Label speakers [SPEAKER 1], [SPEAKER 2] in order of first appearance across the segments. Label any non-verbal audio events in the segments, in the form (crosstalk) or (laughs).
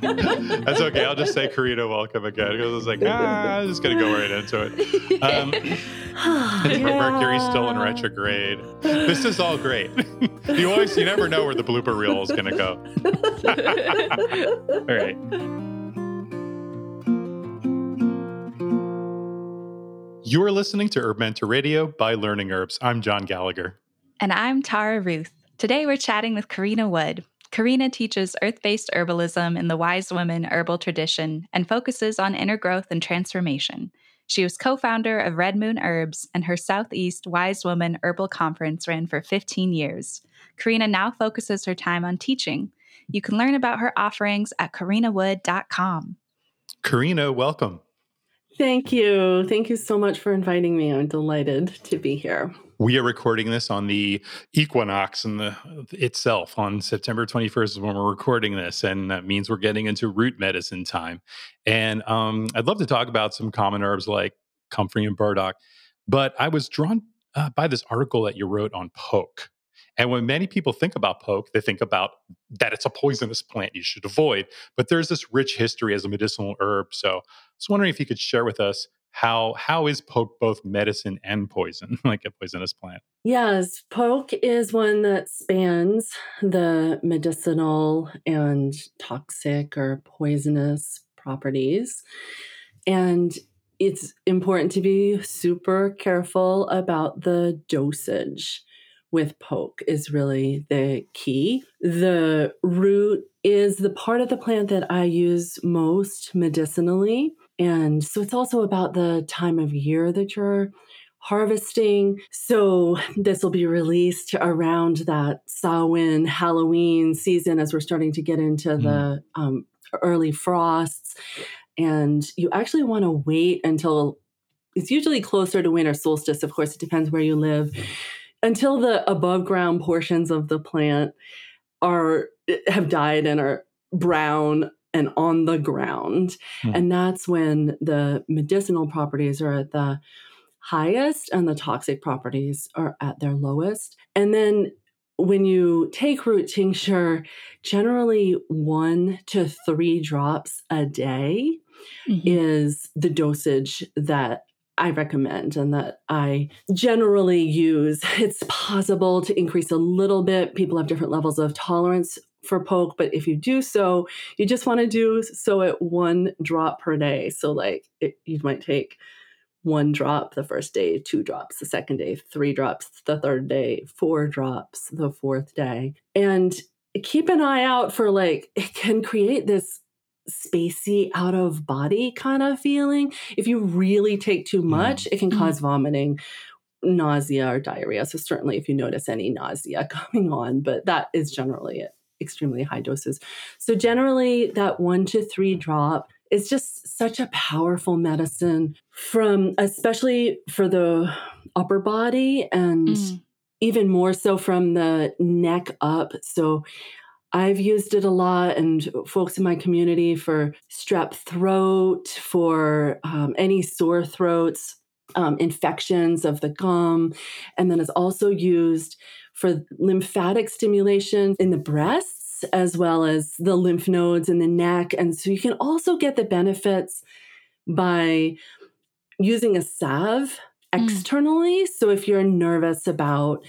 [SPEAKER 1] That's okay. I'll just say Karina, welcome again because I was like, ah, I'm just gonna go right into it. Um, (sighs) yeah. Mercury's still in retrograde. This is all great. you always, you never know where the blooper reel is gonna go. (laughs) all right. You are listening to Herb Mentor Radio by Learning Herbs. I'm John Gallagher.
[SPEAKER 2] And I'm Tara Ruth. Today we're chatting with Karina Wood. Karina teaches earth based herbalism in the Wise Woman herbal tradition and focuses on inner growth and transformation. She was co founder of Red Moon Herbs, and her Southeast Wise Woman Herbal Conference ran for 15 years. Karina now focuses her time on teaching. You can learn about her offerings at karinawood.com.
[SPEAKER 1] Karina, welcome.
[SPEAKER 3] Thank you. Thank you so much for inviting me. I'm delighted to be here.
[SPEAKER 1] We are recording this on the equinox and the itself on September 21st is when we're recording this, and that means we're getting into root medicine time. And um, I'd love to talk about some common herbs like comfrey and burdock, but I was drawn uh, by this article that you wrote on poke. And when many people think about poke, they think about that it's a poisonous plant you should avoid. But there's this rich history as a medicinal herb. So I was wondering if you could share with us how how is poke both medicine and poison (laughs) like a poisonous plant
[SPEAKER 3] yes poke is one that spans the medicinal and toxic or poisonous properties and it's important to be super careful about the dosage with poke is really the key. The root is the part of the plant that I use most medicinally. And so it's also about the time of year that you're harvesting. So (laughs) this will be released around that Samhain, Halloween season as we're starting to get into mm. the um, early frosts. And you actually want to wait until it's usually closer to winter solstice. Of course, it depends where you live. Until the above ground portions of the plant are have died and are brown and on the ground. Mm. And that's when the medicinal properties are at the highest and the toxic properties are at their lowest. And then when you take root tincture, generally one to three drops a day mm-hmm. is the dosage that I recommend and that I generally use. (laughs) It's possible to increase a little bit. People have different levels of tolerance for poke, but if you do so, you just want to do so at one drop per day. So, like, it, you might take one drop the first day, two drops the second day, three drops the third day, four drops the fourth day. And keep an eye out for like, (laughs) it can create this spacey out of body kind of feeling. If you really take too much, mm. it can mm-hmm. cause vomiting, nausea, or diarrhea. So, certainly if you notice any nausea (laughs) coming on, but that is generally it extremely high doses. So, generally, that one to three drop is just such a powerful medicine from especially for the upper body and mm. even more so from the neck up. So, I've used it a lot, and folks in my community for strep throat, for um, any sore throats, um, infections of the gum, and then it's also used for lymphatic stimulation in the breasts as well as the lymph nodes in the neck. And so you can also get the benefits by using a salve mm. externally. Mm. So if you're nervous about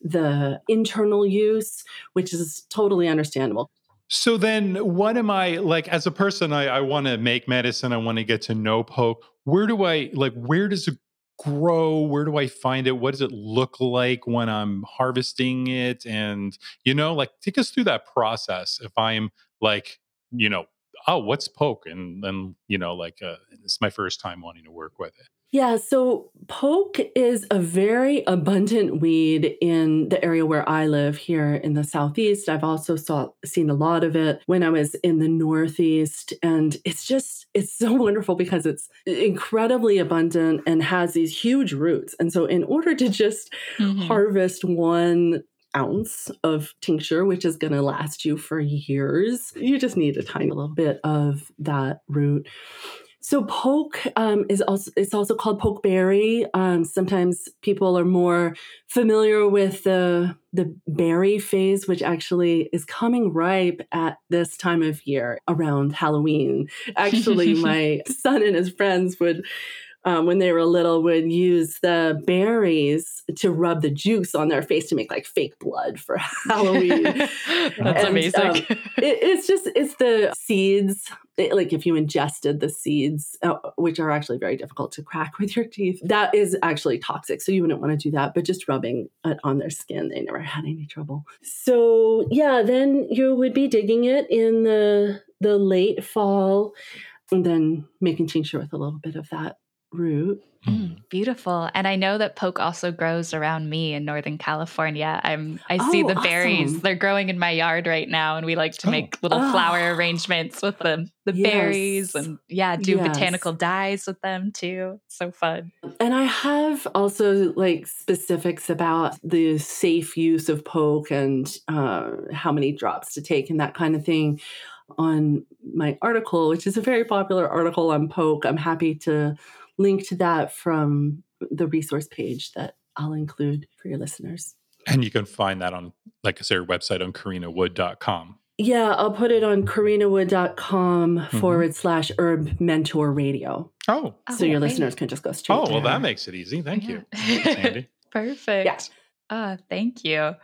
[SPEAKER 3] the internal use, which is totally understandable.
[SPEAKER 1] So then, what am I like as a person? I, I want to make medicine. I want to get to know poke. Where do I like? Where does it grow? Where do I find it? What does it look like when I'm harvesting it? And, you know, like take us through that process. If I'm like, you know, oh, what's poke? And then, you know, like, uh, it's my first time wanting to work with it.
[SPEAKER 3] Yeah, so poke is a very abundant weed in the area where I live here in the southeast. I've also saw, seen a lot of it when I was in the northeast and it's just it's so (laughs) wonderful because it's incredibly abundant and has these huge roots. And so in order to just mm-hmm. harvest one ounce of tincture, which is going to last you for years. You just need a tiny little bit of that root. So poke um, is also it's also called pokeberry. Um, sometimes people are more familiar with the the berry phase, which actually is coming ripe at this time of year around Halloween. Actually, (laughs) my son and his friends would um, when they were little would use the berries to rub the juice on their face to make like fake blood for (laughs) Halloween. (laughs)
[SPEAKER 2] That's
[SPEAKER 3] And,
[SPEAKER 2] amazing.
[SPEAKER 3] um, it, it's just it's the seeds it- like if you ingested the seeds uh, which are actually very difficult to crack with your teeth that is actually toxic so you wouldn't want to do that but just rubbing it on their skin they never had any trouble so yeah then you would be digging it in the the late fall and then making tincture with a little bit of that root
[SPEAKER 2] Mm, beautiful. And I know that poke also grows around me in Northern California. I'm I see
[SPEAKER 3] Oh,
[SPEAKER 2] the berries. They're growing in my yard right now and we like to
[SPEAKER 1] Oh.
[SPEAKER 2] make little
[SPEAKER 3] Oh.
[SPEAKER 2] flower arrangements with the the
[SPEAKER 3] Yes.
[SPEAKER 2] berries and yeah, do
[SPEAKER 3] Yes.
[SPEAKER 2] botanical dyes with them too. So fun.
[SPEAKER 3] And I have also like specifics about the safe use of poke and uh, how many drops to take and that kind of thing on my article, which is a very popular article on poke. I'm happy to link to that from the resource page that I'll include for your listeners.
[SPEAKER 1] And you can find that on, like I said, your website on karinawood.com.
[SPEAKER 3] Yeah, I'll put it on karinawood.com mm-hmm. forward slash herb mentor radio.
[SPEAKER 1] Oh,
[SPEAKER 3] so your
[SPEAKER 2] Oh,
[SPEAKER 3] listeners can just go straight
[SPEAKER 1] oh, well,
[SPEAKER 3] there.
[SPEAKER 1] that makes it easy. Thank you.
[SPEAKER 2] Yeah.
[SPEAKER 1] Thanks, Andy. (laughs)
[SPEAKER 2] Perfect.
[SPEAKER 3] Yeah.
[SPEAKER 2] Ah, thank you.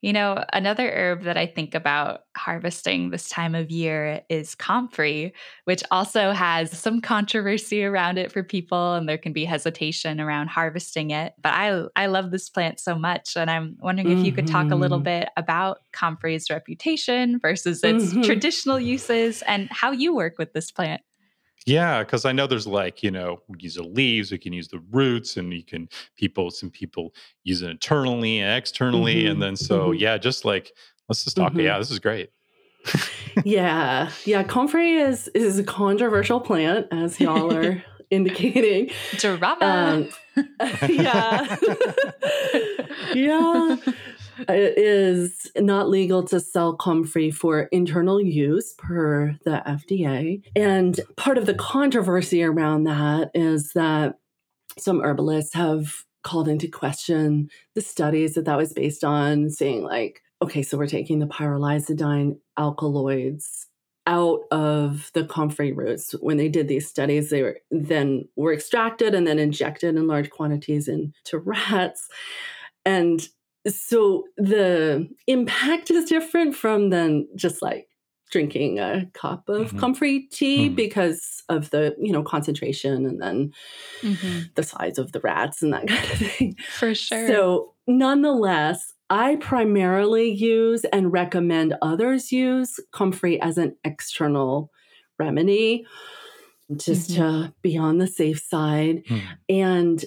[SPEAKER 2] You know, another herb that I think about harvesting this time of year is comfrey, which also has some controversy around it for people, and there can be hesitation around harvesting it. But I, I love this plant so much, and I'm wondering if you could talk a little
[SPEAKER 3] Mhm.
[SPEAKER 2] bit about comfrey's reputation versus its
[SPEAKER 3] Mhm.
[SPEAKER 2] traditional uses and how you work with this plant.
[SPEAKER 1] Yeah, because I know there's like, you know, we use the leaves, we can use the roots, and you can people, some people use it internally and externally.
[SPEAKER 3] Mhm,
[SPEAKER 1] And then so
[SPEAKER 3] mhm.
[SPEAKER 1] yeah, just like let's just talk.
[SPEAKER 3] Mhm.
[SPEAKER 1] Yeah, this is great.
[SPEAKER 3] yeah, yeah. Comfrey is is a controversial plant, as y'all (laughs) are indicating.
[SPEAKER 2] Drama.
[SPEAKER 3] Um, (laughs) yeah, (laughs) yeah. (laughs) It is not legal to sell comfrey for internal use per the FDA, and part of the controversy around that is that some herbalists have called into question the studies that that was based on, saying like, okay, so we're taking the pyrrolizidine alkaloids out of the comfrey roots. When they did these studies, they were then were extracted and then injected in large quantities into rats. And so the impact is different from then just like drinking a cup of
[SPEAKER 1] Mhm.
[SPEAKER 3] comfrey tea
[SPEAKER 1] Mhm.
[SPEAKER 3] because of the, you know, concentration and then
[SPEAKER 2] Mhm.
[SPEAKER 3] the size of the rats and that (laughs) kind of thing.
[SPEAKER 2] For sure.
[SPEAKER 3] So, nonetheless, I primarily use and recommend others use comfrey as an external remedy, just to be on the safe side.
[SPEAKER 1] Hmm.
[SPEAKER 3] And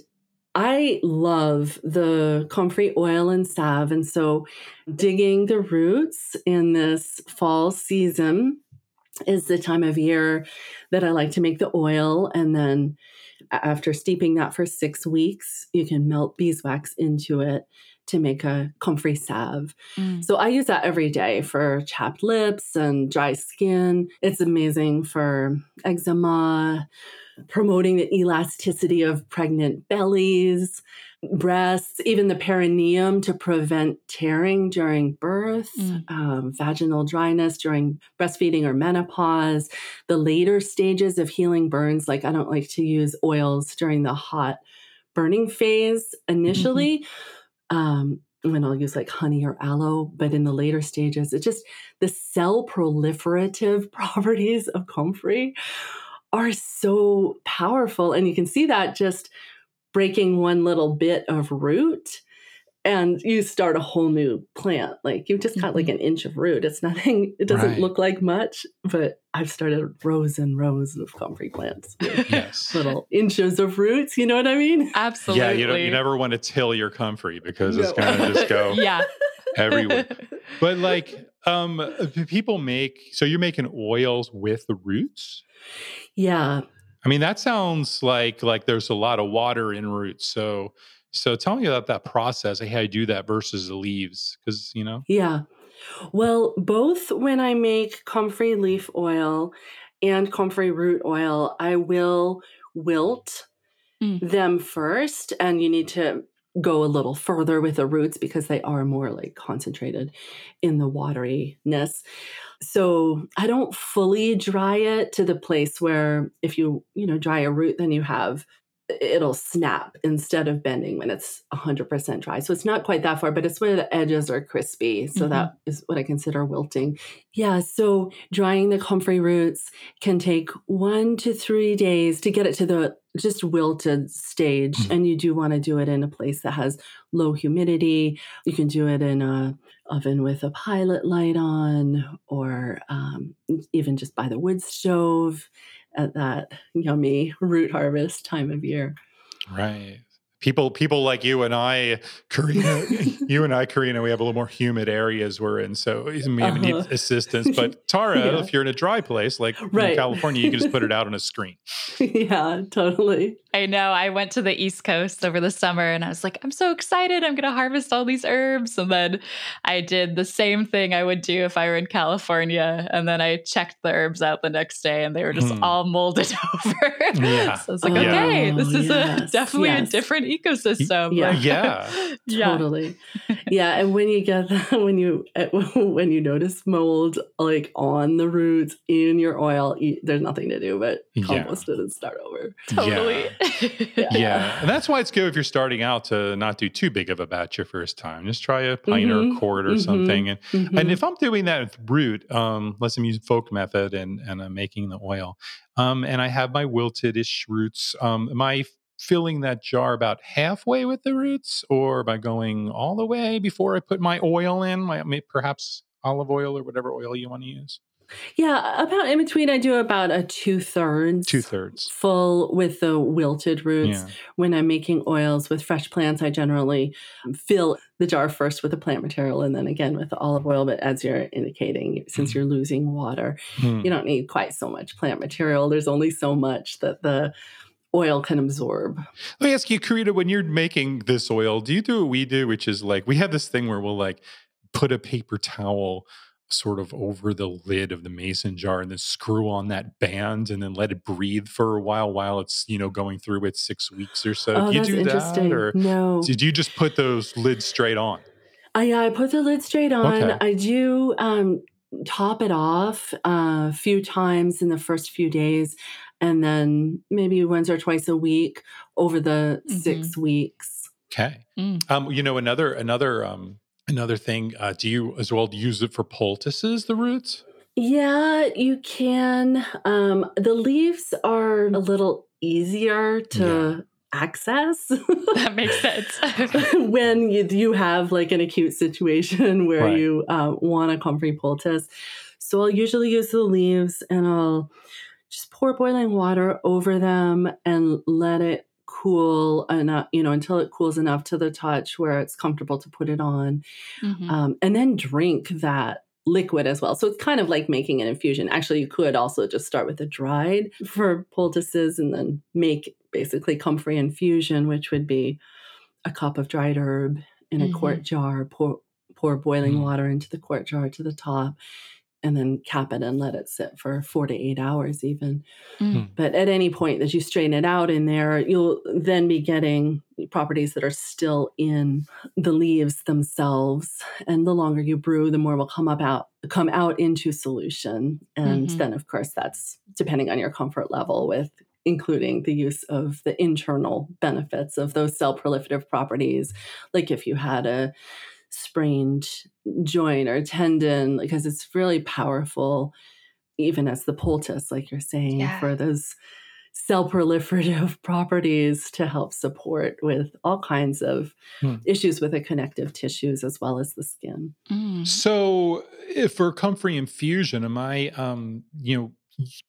[SPEAKER 3] I love the comfrey oil and salve. And so, digging the roots in this fall season is the time of year that I like to make the oil. And then, after steeping that for six weeks, you can melt beeswax into it to make a comfrey salve.
[SPEAKER 2] Mm.
[SPEAKER 3] So I use that every day for chapped lips and dry skin. It's amazing for eczema, promoting the elasticity of pregnant bellies, breasts, even the perineum to prevent tearing during birth,
[SPEAKER 2] Mm.
[SPEAKER 3] um, vaginal dryness during breastfeeding or menopause, the later stages of healing burns. Like I don't like to use oils during the hot burning phase initially um, when I'll use like honey or aloe, but in the later stages, it just the cell proliferative (laughs) properties of comfrey are so powerful. And you can see that just breaking one little bit of root and you start a whole new plant. Like you've just got like an inch of root. It's nothing, it doesn't
[SPEAKER 1] Right.
[SPEAKER 3] look like much, but I've started rows and rows of comfrey plants (laughs)
[SPEAKER 1] Yes.
[SPEAKER 3] little inches of roots. You know what I mean?
[SPEAKER 2] Absolutely. (laughs)
[SPEAKER 1] Yeah, you don't. You never want to till your comfrey because it's going to just go (laughs)
[SPEAKER 2] yeah.
[SPEAKER 1] everywhere. But like, um, people make. So you're making oils with the roots.
[SPEAKER 3] Yeah.
[SPEAKER 1] I mean, that sounds like like there's a lot of water in roots. So so tell me about that process. How you do that versus the leaves, because you know.
[SPEAKER 3] Yeah. Well, both when I make comfrey leaf oil and comfrey root oil, I will wilt
[SPEAKER 2] Mm.
[SPEAKER 3] them first. And you need to go a little further with the roots because they are more like concentrated in the wateriness. So I don't fully dry it to the place where if you, you know, dry a root, then you have it'll snap instead of bending when it's 100% dry. So it's not quite that far, but it's where the edges are crispy. So
[SPEAKER 2] Mhm.
[SPEAKER 3] that is what I consider wilting. Yeah. So drying the comfrey roots can take one to three days to get it to the just wilted stage.
[SPEAKER 1] Mhm.
[SPEAKER 3] And you do want to do it in a place that has low humidity. You can do it in a oven with a pilot light on, or um, even just by the wood stove at that yummy root harvest time of year.
[SPEAKER 1] Right. People, people like you and I, Karina, (laughs) you and I, Karina, we have a little more humid areas we're in, so we
[SPEAKER 3] Uh-huh.
[SPEAKER 1] need assistance. But (laughs) Tara,
[SPEAKER 3] Yeah.
[SPEAKER 1] if you're in a dry place like in
[SPEAKER 3] Right.
[SPEAKER 1] California, you can just put it (laughs) out on a screen.
[SPEAKER 3] yeah, totally.
[SPEAKER 2] I know. I went to the East Coast over the summer and I was like, I'm so excited. I'm going to harvest all these herbs. And then I did the same thing I would do if I were in California. And then I checked the herbs out the next day and they were just
[SPEAKER 1] Hmm.
[SPEAKER 2] all molded over.
[SPEAKER 1] Yeah.
[SPEAKER 2] So I was like,
[SPEAKER 3] Oh,
[SPEAKER 2] okay, this is a definitely
[SPEAKER 3] yes.
[SPEAKER 2] a different ecosystem.
[SPEAKER 3] Yeah.
[SPEAKER 2] Like, (laughs)
[SPEAKER 1] Yeah.
[SPEAKER 2] yeah.
[SPEAKER 3] Totally. yeah, and when you get that, (laughs) when you uh, (laughs) when you notice mold like on the roots in your oil, you, there's nothing to do but
[SPEAKER 1] Yeah.
[SPEAKER 3] compost it and start over.
[SPEAKER 2] Totally.
[SPEAKER 1] Yeah. And that's why it's good if you're starting out to not do too big of a batch your first time. Just try a pint or a quart or
[SPEAKER 3] mhm.
[SPEAKER 1] something. And
[SPEAKER 3] Mhm.
[SPEAKER 1] And if I'm doing that with root, um, let's say I'm using folk method and and I'm making the oil, um, and I have my wilted-ish roots, um, am I filling that jar about halfway with the roots, or by going all the way before I put my oil in? My perhaps olive oil or whatever oil you want to use.
[SPEAKER 3] yeah, about in between, I do about a two thirds,
[SPEAKER 1] Two thirds.
[SPEAKER 3] full with the wilted roots.
[SPEAKER 1] Yeah.
[SPEAKER 3] When I'm making oils with fresh plants, I generally fill the jar first with the plant material and then again with the olive oil. But as you're indicating, since
[SPEAKER 1] Mhm.
[SPEAKER 3] you're losing water,
[SPEAKER 1] Hmm.
[SPEAKER 3] you don't need quite so much plant material. There's only so much that the oil can absorb.
[SPEAKER 1] Let me ask you, Karina, when you're making this oil, do you do what we do, which is like we have this thing where we'll like put a paper towel sort of over the lid of the mason jar and then screw on that band and then let it breathe for a while while it's you know going through its six weeks or so.
[SPEAKER 3] oh,
[SPEAKER 1] do you do that, or
[SPEAKER 3] no,
[SPEAKER 1] did you just put those lids straight on?
[SPEAKER 3] I, yeah, I put the lid straight on.
[SPEAKER 1] Okay.
[SPEAKER 3] I do um, top it off a few times in the first few days, and then maybe once or twice a week over the
[SPEAKER 2] Mhm.
[SPEAKER 3] six weeks.
[SPEAKER 1] Okay.
[SPEAKER 2] Mm.
[SPEAKER 1] Um, you know another another um another thing. Uh, do you as well use it for poultices? The roots.
[SPEAKER 3] Yeah, you can. Um, the leaves are a little easier to access. (laughs)
[SPEAKER 2] That makes sense. (laughs)
[SPEAKER 3] when you, you have like an acute situation (laughs) where
[SPEAKER 1] Right.
[SPEAKER 3] you uh, want a comfrey poultice. So I'll usually use the leaves and I'll just pour boiling water over them and let it cool enough, you know, until it cools enough to the touch where it's comfortable to put it on.
[SPEAKER 2] Mhm.
[SPEAKER 3] Um, and then drink that liquid as well. So it's kind of like making an infusion. Actually, you could also just start with a dried for poultices and then make basically comfrey infusion, which would be a cup of dried herb in a
[SPEAKER 2] Mhm.
[SPEAKER 3] quart jar, pour pour boiling
[SPEAKER 1] Mm.
[SPEAKER 3] water into the quart jar to the top, and then cap it and let it sit for four to eight hours even.
[SPEAKER 2] Mm.
[SPEAKER 3] But at any point that you strain it out in there, you'll then be getting properties that are still in the leaves themselves. And the longer you brew, the more will come up out come out into solution. And
[SPEAKER 2] Mhm.
[SPEAKER 3] then of course that's depending on your comfort level with including the use of the internal benefits of those cell proliferative properties. Like if you had a sprained joint or tendon, because it's really powerful even as the poultice, like you're saying,
[SPEAKER 2] Yeah.
[SPEAKER 3] for those cell proliferative (laughs) properties to help support with all kinds of
[SPEAKER 1] Hmm.
[SPEAKER 3] issues with the connective tissues as well as the skin.
[SPEAKER 2] Mm.
[SPEAKER 1] So, if for comfrey infusion, am I, um, you know,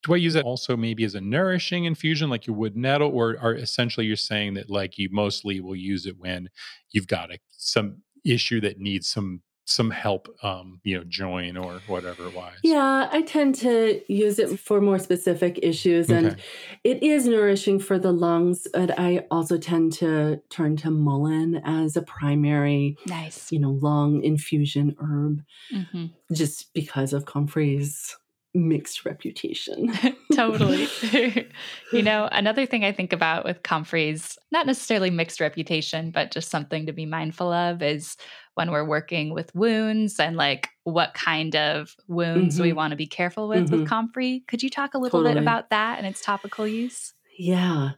[SPEAKER 1] do I use it also maybe as a nourishing infusion like you would nettle, or are essentially you're saying that like you mostly will use it when you've got a, some issue that needs some some help, um, you know, join or whatever wise.
[SPEAKER 3] Yeah, I tend to use it for more specific issues, and
[SPEAKER 1] Okay.
[SPEAKER 3] it is nourishing for the lungs. But I also tend to turn to mullein as a primary,
[SPEAKER 2] Nice.
[SPEAKER 3] you know, lung infusion herb,
[SPEAKER 2] Mhm.
[SPEAKER 3] just because of Comfrey's mixed reputation. (laughs)
[SPEAKER 2] totally. you know, another thing I think about with comfrey's, not necessarily mixed reputation, but just something to be mindful of is when we're working with wounds and like what kind of wounds mm-hmm. we want to be careful with mm-hmm. with comfrey. Could you talk a little totally. bit about that and its topical use?
[SPEAKER 3] Yeah.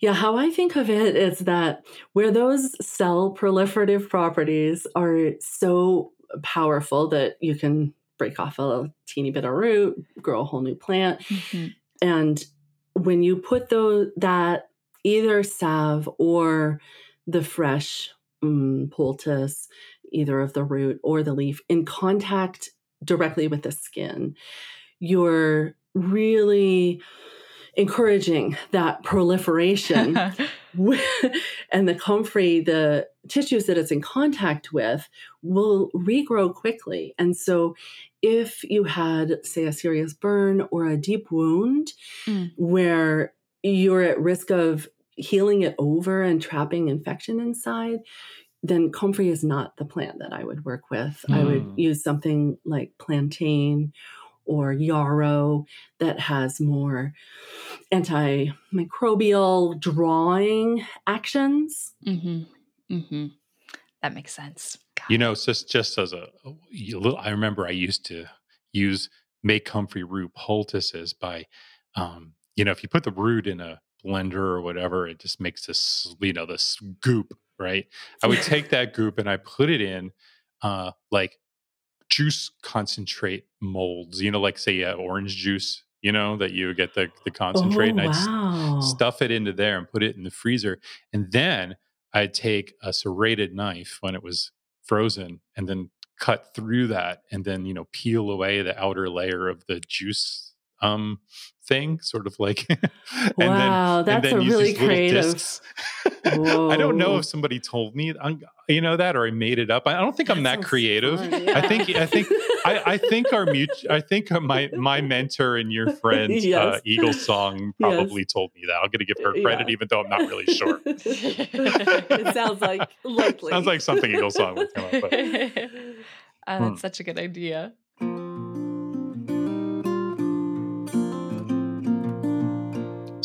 [SPEAKER 3] Yeah. How I think of it is that where those cell proliferative properties are so powerful that you can break off a teeny bit of root, grow a whole new plant. Mm-hmm. And when you put those, that either salve or the fresh um, poultice, either of the root or the leaf, in contact directly with the skin, you're really encouraging that proliferation (laughs) (laughs) and the comfrey the tissues that it's in contact with will regrow quickly and so if you had say a serious burn or a deep wound mm. where you're at risk of healing it over and trapping infection inside then comfrey is not the plant that i would work with mm. i would hmm. use something like plantain or yarrow that has more antimicrobial drawing actions.
[SPEAKER 2] Mm-hmm. Mm-hmm. That makes sense.
[SPEAKER 1] God. You know, just just as a, a little, I remember I used to use make comfrey root poultices by, um, you know, if you put the root in a blender or whatever, it just makes this, you know, this goop, right? I would (laughs) take that goop and I put it in, uh, like juice concentrate molds, you know, like say uh, orange juice, you know, that you get the, the concentrate.
[SPEAKER 3] Oh,
[SPEAKER 1] and
[SPEAKER 3] I'd
[SPEAKER 1] stuff it into there and put it in the freezer. And then I'd take a serrated knife when it was frozen and then cut through that and then, you know, peel away the outer layer of the juice um thing, sort of like. and
[SPEAKER 3] wow, then, that's (laughs) and then a really creative. (laughs)
[SPEAKER 1] I don't know if somebody told me, you know, that or I made it up. I don't think I'm that, that creative. Yeah. I think I think I, I, think our mutual. (laughs) I think my my mentor and your friend uh, yes. uh, Eagle Song probably yes. told me that. I'm going to give her credit, yeah. even though I'm not really sure.
[SPEAKER 3] it sounds like likely.
[SPEAKER 1] Sounds like something Eagle Song would come up with.
[SPEAKER 2] Oh, that's hmm. such a good idea.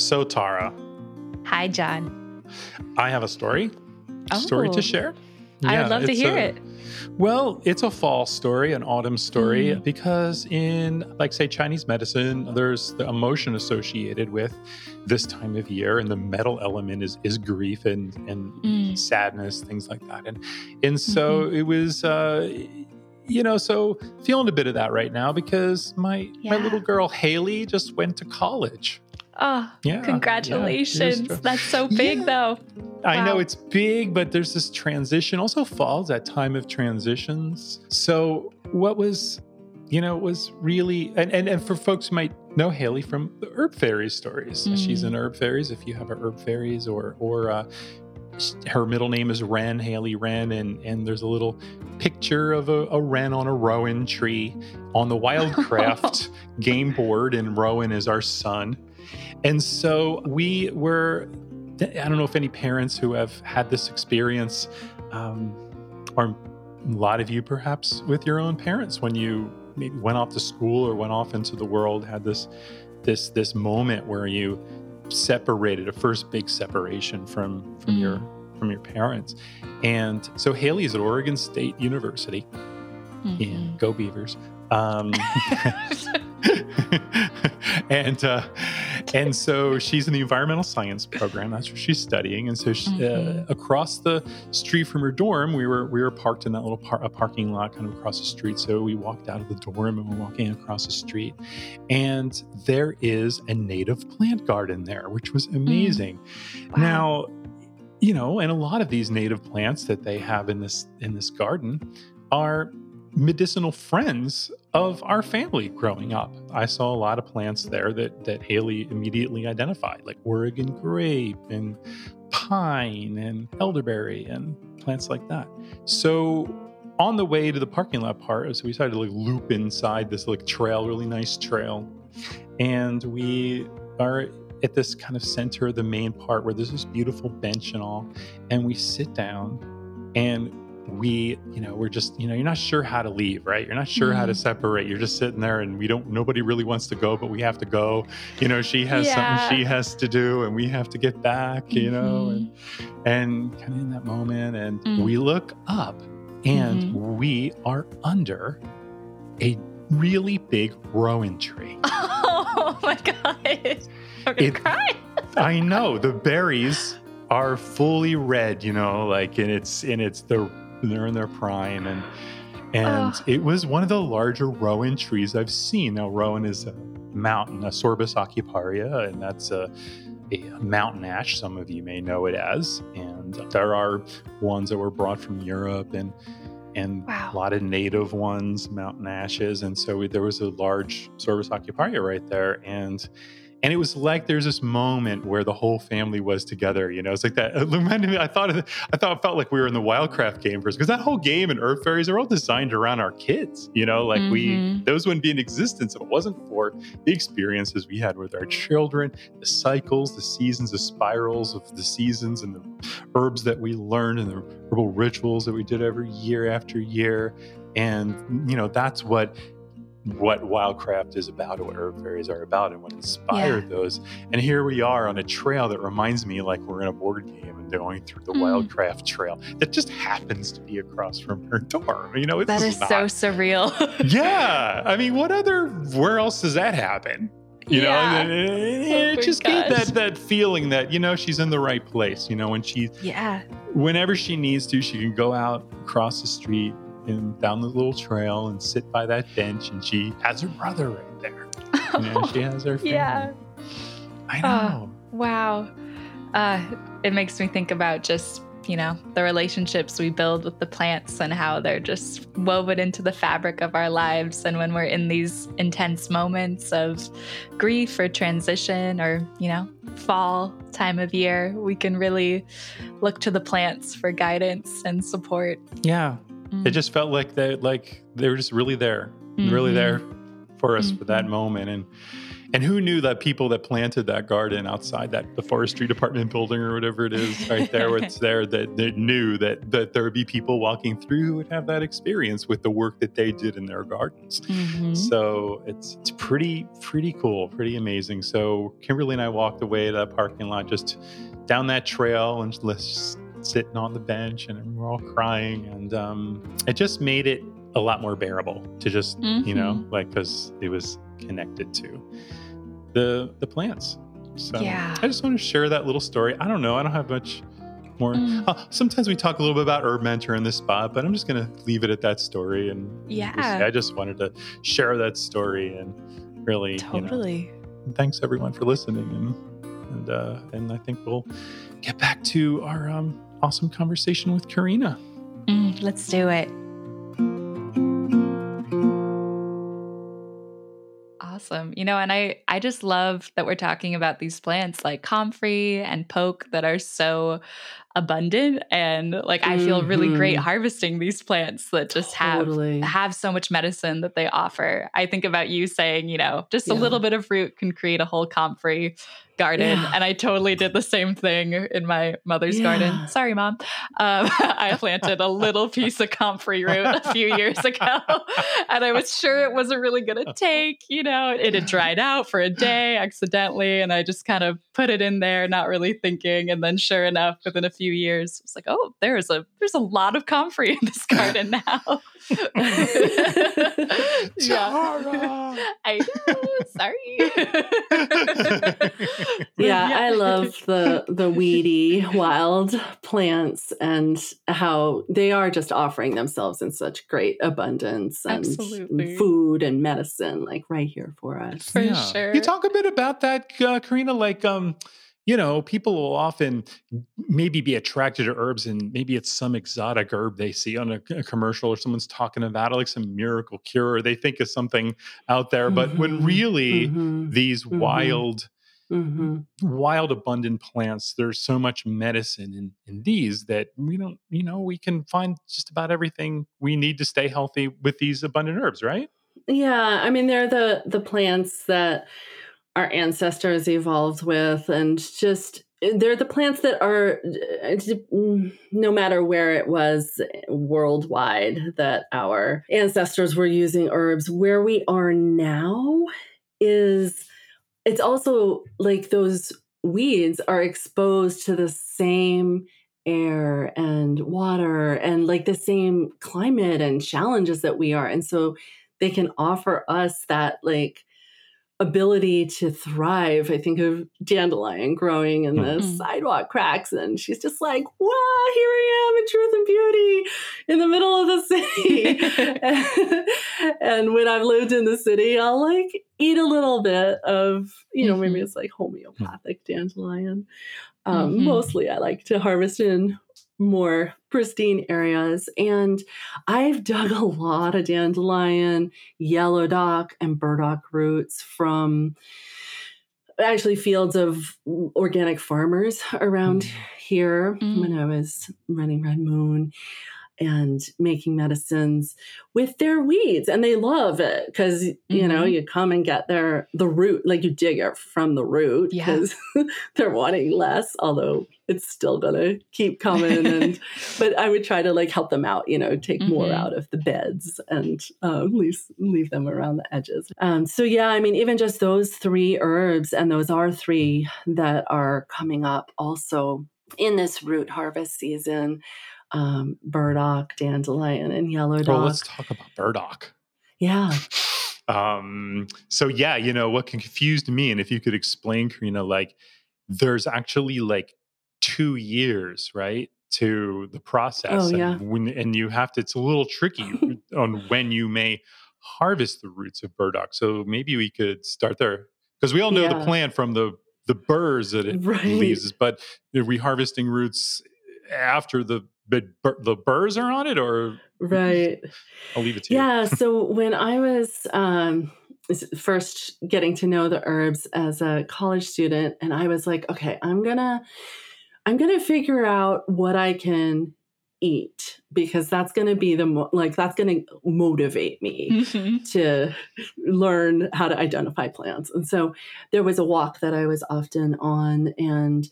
[SPEAKER 1] So, Tara.
[SPEAKER 2] Hi, John.
[SPEAKER 1] I have a story. Oh. Story to oh. share.
[SPEAKER 2] Yeah, I would love to hear a, it.
[SPEAKER 1] Well, it's a fall story, an autumn story, mm. because in, like, say, Chinese medicine, there's the emotion associated with this time of year, and the metal element is is grief and and mm. sadness, things like that. And and so mm-hmm. it was. Uh, you know, so feeling a bit of that right now because my yeah. my little girl Haley just went to college.
[SPEAKER 2] Oh, yeah, congratulations. Yeah, That's so big, yeah. though.
[SPEAKER 1] Wow. I know it's big, but there's this transition. Also, fall's that time of transitions. So, what was, you know, was really, and, and, and for folks who might know Haley from the Herb Fairies stories. Mm. She's in Herb Fairies. If you have a Herb Fairies or, or, uh, her middle name is Wren, Haley Wren, and, and there's a little picture of a, a wren on a rowan tree on the (laughs) Wildcraft (laughs) game board, and Rowan is our son. And so we were, I don't know if any parents who have had this experience, um, or a lot of you perhaps with your own parents when you maybe went off to school or went off into the world, had this this this moment where you separated a first big separation from from mm. your from your parents. And so Haley's at Oregon State University. Mm-hmm. In Go Beavers. Um, (laughs) (laughs) (laughs) and uh, and so she's in the environmental science program. That's what she's studying. And so she, uh, mm-hmm. uh, across the street from her dorm, we were we were parked in that little par- parking lot, kind of across the street. So we walked out of the dorm and we're walking across the street, and there is a native plant garden there, which was mm. amazing. Mm. Wow. Now, you know, and a lot of these native plants that they have in this in this garden are medicinal friends of our family growing up. I saw a lot of plants there that that Haley immediately identified, like Oregon grape and pine and elderberry and plants like that. So on the way to the parking lot part, so we decided to like loop inside this like trail, really nice trail, and we are at this kind of center the main part where there's this beautiful bench and all, and we sit down and we, you know, we're just, you know, you're not sure how to leave, right? You're not sure mm-hmm. how to mm-hmm. separate. You're just sitting there and we don't, nobody really wants to go, but we have to go. You know, she has yeah. something she has to do and we have to get back, you mm-hmm. know, and, and kind of in that moment. And mm. we look up and mm-hmm. we are under a really big rowan tree. (laughs)
[SPEAKER 2] Oh my God. I'm to cry.
[SPEAKER 1] I know. The berries are fully red, you know, like and it's and it's the they're in their prime and and oh. it was one of the larger rowan trees I've seen. Now rowan is a mountain, a Sorbus aucuparia, and that's a, a mountain ash. Some of you may know it as, and there are ones that were brought from Europe and and wow. a lot of native ones, mountain ashes, and so we, there was a large Sorbus aucuparia right there, and and it was like there's this moment where the whole family was together. You know, it's like that. It reminded me. I thought I thought it felt like we were in the Wildcraft game first because that whole game and Herb Fairies are all designed around our kids. You know, like mm-hmm. we those wouldn't be in existence if it wasn't for the experiences we had with our children, the cycles, the seasons, the spirals of the seasons, and the herbs that we learned and the herbal rituals that we did every year after year. And you know, that's what what wildcraft is about and what herb fairies are about and what inspired yeah. those. And here we are on a trail that reminds me like we're in a board game and going through the mm. wildcraft trail that just happens to be across from her (laughs) door. You know,
[SPEAKER 2] that is not, so surreal. (laughs)
[SPEAKER 1] yeah. I mean, what other, where else does that happen? You yeah. know, it, eh, eh, oh eh, just gave that that feeling that you know she's in the right place. You know, when she
[SPEAKER 2] yeah,
[SPEAKER 1] whenever she needs to, she can go out across the street and down the little trail and sit by that bench and she has her brother right there. You know, she (laughs) has her family. Yeah. I ah, know.
[SPEAKER 2] wow. Uh, it makes me think about just, you know, the relationships we build with the plants and how they're just woven into the fabric of our lives. And when we're in these intense moments of grief or transition or, you know, fall time of year, we can really look to the plants for guidance and support.
[SPEAKER 1] Yeah. Mm-hmm. It just felt like they like they were just really there, mm-hmm. really there for us mm-hmm. for that mm-hmm. moment. And and who knew that people that planted that garden outside that the forestry department building or whatever it is right there (laughs) where it's there that, that knew that that there would be people walking through who would have that experience with the work that they did in their gardens. Mm-hmm. So it's it's pretty pretty cool, pretty amazing. So Kimberly and I walked away to that parking lot just down that trail and let's just sitting on the bench and we're all crying. And um, it just made it a lot more bearable to just, mm-hmm. you know, mm-hmm. like, because it was connected to the the plants. So yeah. I just want to share that little story. I don't know. I don't have much more. Mm. Uh, sometimes we talk a little bit about Herb Mentor in this spot, but I'm just going to leave it at that story. And
[SPEAKER 2] yeah,
[SPEAKER 1] just, I just wanted to share that story and really
[SPEAKER 2] totally.
[SPEAKER 1] You know, thanks everyone for listening and and uh, and I think we'll get back to our um, awesome conversation with Karina.
[SPEAKER 2] Mm, let's do it. Awesome. You know, and I I just love that we're talking about these plants like comfrey and poke that are so abundant and like I feel really great mm-hmm. harvesting these plants that just totally. have have so much medicine that they offer. I think about you saying, you know, just yeah. a little bit of fruit can create a whole comfrey garden yeah. and i totally did the same thing in my mother's yeah. garden sorry mom um, (laughs) i planted a little piece of comfrey root a few years ago (laughs) and i was sure it wasn't really going (laughs) to take you know it had dried out for a day accidentally and i just kind of put it in there not really thinking and then sure enough within a few years it's like oh there's a there's a lot of comfrey in this garden (laughs) now (laughs)
[SPEAKER 1] yeah. (laughs)
[SPEAKER 2] I know.
[SPEAKER 3] Sorry. yeah, I love the the weedy wild plants and how they are just offering themselves in such great abundance and Absolutely. food and medicine, like right here for us.
[SPEAKER 2] For yeah. sure.
[SPEAKER 1] You talk a bit about that, uh, Karina. Like, um, you know, people will often maybe be attracted to herbs and maybe it's some exotic herb they see on a, a commercial or someone's talking about it, like some miracle cure, or they think of something out there. But mm-hmm. when really mm-hmm. these mm-hmm. wild, mm-hmm. wild, abundant plants, there's so much medicine in, in these that we don't, you know, we can find just about everything we need to stay healthy with these abundant herbs, right?
[SPEAKER 3] Yeah. I mean, they're the the plants that our ancestors evolved with and just they're the plants that are no matter where it was worldwide that our ancestors were using herbs where we are now is it's also like those weeds are exposed to the same air and water and like the same climate and challenges that we are. And so they can offer us that like ability to thrive. I think of dandelion growing in the mm-hmm. sidewalk cracks, and she's just like, "Wow, here I am in truth and beauty in the middle of the city." (laughs) (laughs) and, when I've lived in the city, I'll like eat a little bit of, you know, mm-hmm. maybe it's like homeopathic dandelion. Um, mm-hmm. Mostly, I like to harvest in more pristine areas. And I've dug a lot of dandelion, yellow dock, and burdock roots from actually fields of organic farmers around mm. here mm. when I was running Red Moon and making medicines with their weeds and they love it because mm-hmm. you know mm-hmm. you come and get their the root like you dig it from the root because yeah. (laughs) they're wanting less although it's still gonna keep coming and (laughs) but i would try to like help them out you know take mm-hmm. more out of the beds and um, leave leave them around the edges um, so yeah i mean even just those three herbs and those are three that are coming up also in this root harvest season um, burdock, dandelion, and yellow dock.
[SPEAKER 1] Well, let's talk about burdock.
[SPEAKER 3] Yeah. (laughs)
[SPEAKER 1] Um, so yeah, you know what confused me, and if you could explain, Karina, like there's actually like two years, right, to the process.
[SPEAKER 3] Oh, and yeah.
[SPEAKER 1] When, and you have to. It's a little tricky (laughs) on when you may harvest the roots of burdock. So maybe we could start there because we all know yeah. the plant from the the burrs that it right. leaves, but are we harvesting roots after the but the burrs are on it or
[SPEAKER 3] right.
[SPEAKER 1] I'll leave it to
[SPEAKER 3] yeah, you. Yeah so (laughs) when i was um, first getting to know the herbs as a college student and i was like okay i'm gonna i'm gonna figure out what i can eat because that's going to be the mo- like that's going to motivate me mm-hmm. to learn how to identify plants. And so there was a walk that i was often on and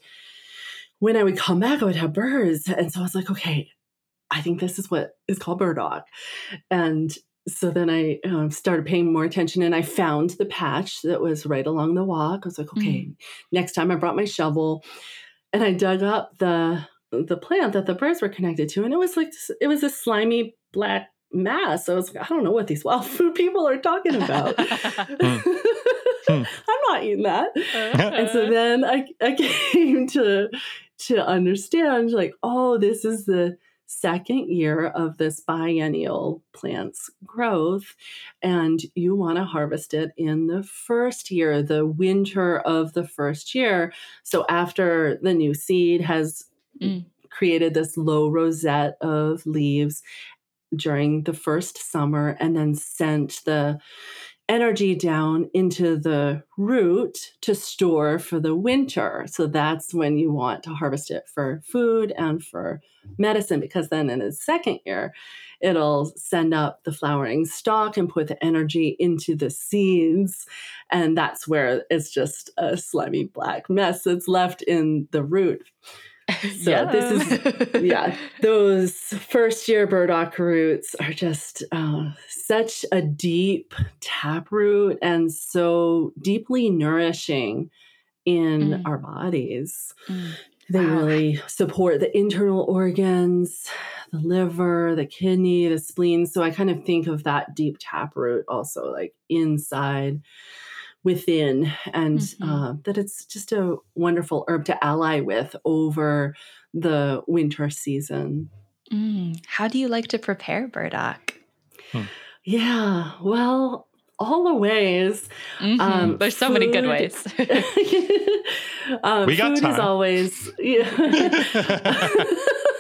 [SPEAKER 3] when I would come back, I would have birds. And so I was like, okay, I think this is what is called burdock. And so then I um, started paying more attention and I found the patch that was right along the walk. I was like, okay, mm. next time I brought my shovel and I dug up the the plant that the birds were connected to. And it was like, it was a slimy black mass. So I was like, I don't know what these wild (laughs) food people are talking about. (laughs) mm. (laughs) I'm not eating that. and so then I, I came to to understand like, oh, this is the second year of this biennial plant's growth, and you want to harvest it in the first year, the winter of the first year. So after the new seed has mm. created this low rosette of leaves during the first summer and then sent the energy down into the root to store for the winter. So that's when you want to harvest it for food and for medicine, because then in its second year, it'll send up the flowering stalk and put the energy into the seeds. And that's where it's just a slimy black mess that's left in the root. So (laughs) yeah. this is yeah, (laughs) those first year burdock roots are just uh, such a deep taproot and so deeply nourishing in mm. our bodies. Mm. They wow. really support the internal organs, the liver, the kidney, the spleen. So I kind of think of that deep taproot also like inside within and mm-hmm. uh, that it's just a wonderful herb to ally with over the winter season.
[SPEAKER 2] Mm. How do you like to prepare burdock?
[SPEAKER 3] Hmm. Yeah, well, all the ways.
[SPEAKER 2] Mm-hmm. Um, There's so food, many good ways.
[SPEAKER 3] um, (laughs) we got food time. is always yeah. (laughs)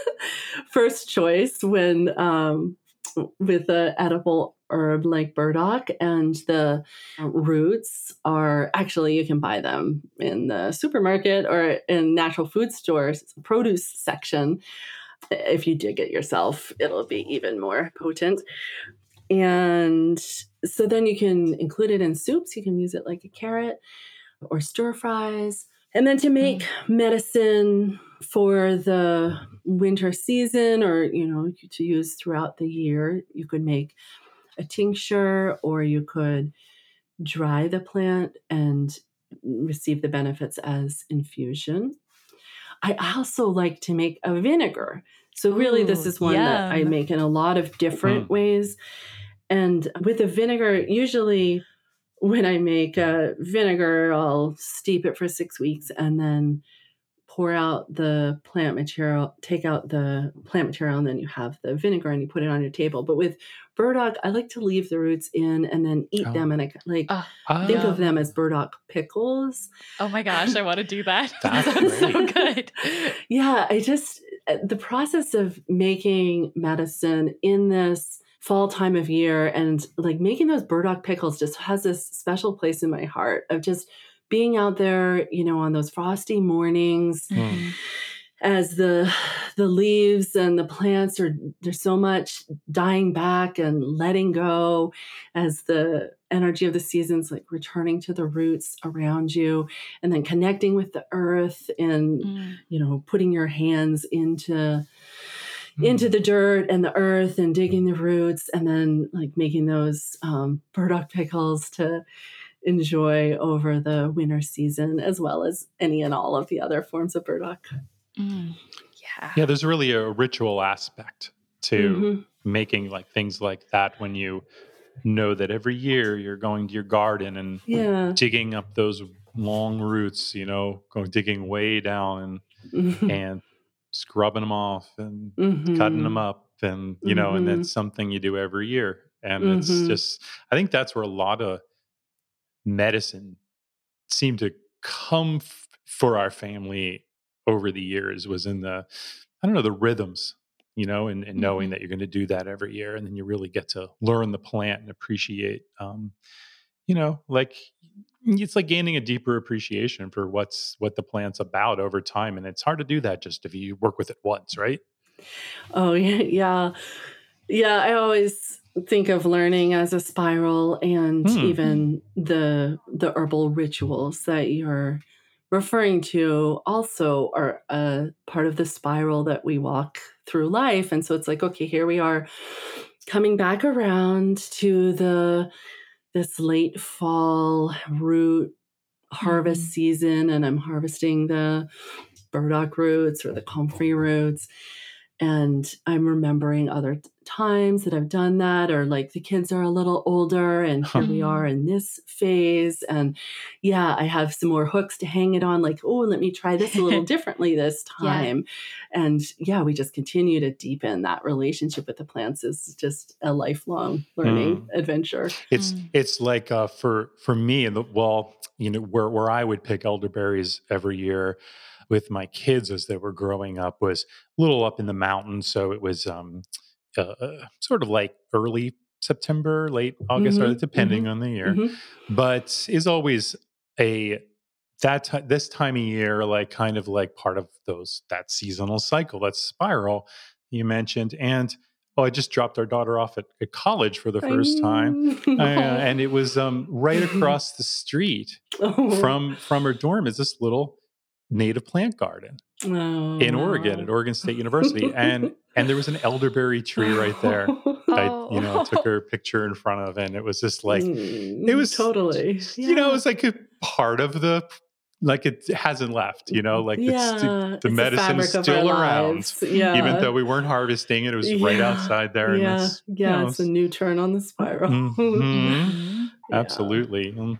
[SPEAKER 3] (laughs) first choice when um, with the edible herb like burdock and the roots are actually you can buy them in the supermarket or in natural food stores. Produce section. If you dig it yourself it'll be even more potent. And so then you can include it in soups. You can use it like a carrot or stir fries. And then to make mm-hmm. medicine for the winter season or, you know, to use throughout the year, you could make a tincture or you could dry the plant and receive the benefits as infusion. I also like to make a vinegar. So, really, Ooh, this is one yum. that I make in a lot of different mm-hmm. ways. And with the vinegar, usually when I make a vinegar, I'll steep it for six weeks and then pour out the plant material, take out the plant material, and then you have the vinegar and you put it on your table. But with burdock, I like to leave the roots in and then eat oh. them, and I like uh, think of them as burdock pickles.
[SPEAKER 2] Oh my gosh, I want to do that. (laughs) that sounds so good.
[SPEAKER 3] Yeah, I just uh, the process of making medicine in this fall time of year and like making those burdock pickles just has this special place in my heart of just being out there, you know, on those frosty mornings. Mm. As the the leaves and the plants are there's so much dying back and letting go as the energy of the seasons like returning to the roots around you and then connecting with the earth and mm. you know putting your hands into into hmm. the dirt and the earth and digging the roots and then like making those um, burdock pickles to enjoy over the winter season as well as any and all of the other forms of burdock.
[SPEAKER 1] Mm. Yeah. Yeah, there's really a ritual aspect to mm-hmm. making like things like that when you know that every year you're going to your garden and yeah. digging up those long roots, you know, going digging way down and mm-hmm. and scrubbing them off and mm-hmm. cutting them up and you know and that's mm-hmm. something you do every year and it's mm-hmm. just i think that's where a lot of medicine seemed to come f- for our family over the years was in the i don't know the rhythms you know and, and knowing mm-hmm. that you're going to do that every year and then you really get to learn the plant and appreciate um, you know like it's like gaining a deeper appreciation for what's what the plant's about over time and it's hard to do that just if you work with it once right
[SPEAKER 3] oh yeah (laughs) yeah yeah i always think of learning as a spiral and hmm. even the the herbal rituals that you're referring to also are a part of the spiral that we walk through life and so it's like okay here we are coming back around to the this late fall root harvest mm-hmm. season and I'm harvesting the burdock roots or the comfrey roots and I'm remembering other times that I've done that, or like the kids are a little older, and here we are in this phase. And yeah, I have some more hooks to hang it on, like, oh, let me try this a little (laughs) differently this time. Yeah. And yeah, we just continue to deepen that relationship with the plants is just a lifelong learning mm. adventure.
[SPEAKER 1] It's mm. it's like uh, for for me, and the well, you know, where where I would pick elderberries every year with my kids as they were growing up was a little up in the mountains. So it was um, uh, uh sort of like early September, late August, mm-hmm, depending mm-hmm, on the year. Mm-hmm. But is always a that t- this time of year, like kind of like part of those that seasonal cycle, that spiral you mentioned, and oh, I just dropped our daughter off at, at college for the first time, uh, and it was um, right (laughs) across the street oh. from from her dorm is this little native plant garden oh, in Oregon at Oregon State University, and (laughs) and there was an elderberry tree right there. I you know took her picture in front of, and it was just like mm, it was
[SPEAKER 3] totally
[SPEAKER 1] yeah. you know it was like a part of the like it hasn't left, you know, like yeah, the, the medicine's still around, yeah. even though we weren't harvesting it. It was right outside there.
[SPEAKER 3] Yeah, it's, yeah, you know, it's a new turn on the spiral.
[SPEAKER 1] Mm-hmm. (laughs) Absolutely.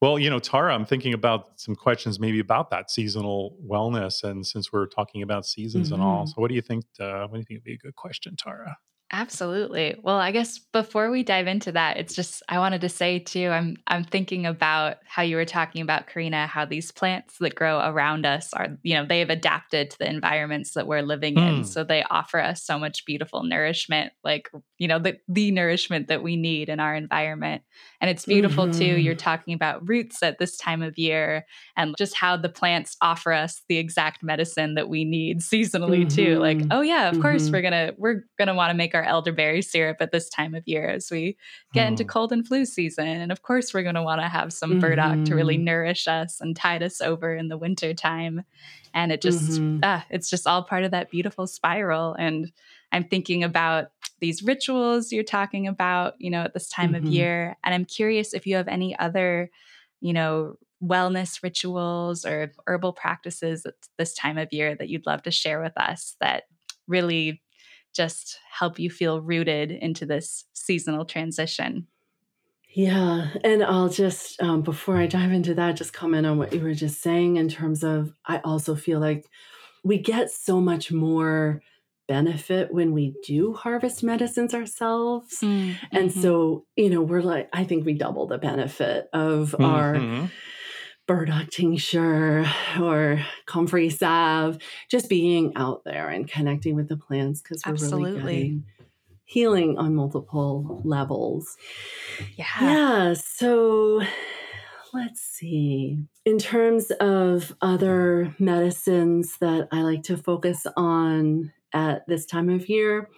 [SPEAKER 1] Well, you know, Tara, I'm thinking about some questions maybe about that seasonal wellness, and since we're talking about seasons mm-hmm. and all, mm-hmm. so what do you think? Uh, what do you think would be a good question, Tara?
[SPEAKER 2] Absolutely. Well, I guess before we dive into that, it's just I wanted to say too, I'm I'm thinking about how you were talking about Karina, how these plants that grow around us are, you know, they've adapted to the environments that we're living mm. in. So they offer us so much beautiful nourishment, like, you know, the the nourishment that we need in our environment. And it's beautiful mm-hmm. too. You're talking about roots at this time of year and just how the plants offer us the exact medicine that we need seasonally mm-hmm. too. Like, mm-hmm. oh yeah, of course mm-hmm. we're gonna we're gonna want to make our elderberry syrup at this time of year as we get into
[SPEAKER 1] Hmm.
[SPEAKER 2] cold and flu season. And of course, we're going to want to have some burdock to really nourish us and tide us over in the winter time. And it just, ah, it's just all part of that beautiful spiral. And I'm thinking about these rituals you're talking about, you know, at this time of
[SPEAKER 3] Mhm.
[SPEAKER 2] year. And I'm curious if you have any other, you know, wellness rituals or herbal practices at this time of year that you'd love to share with us that really just help you feel rooted into this seasonal transition.
[SPEAKER 3] Yeah. And I'll just, um, before I dive into that, just comment on what you were just saying in terms of, I also feel like we get so much more benefit when we do harvest medicines ourselves. And
[SPEAKER 2] Mhm.
[SPEAKER 3] so, you know, we're like, I think we double the benefit of our
[SPEAKER 1] Mhm.
[SPEAKER 3] burdock tincture or comfrey salve, just being out there and connecting with the plants because we're
[SPEAKER 2] Absolutely.
[SPEAKER 3] really getting healing on multiple levels.
[SPEAKER 2] yeah.
[SPEAKER 3] Yeah, so let's see. In terms of other medicines that I like to focus on at this time of year,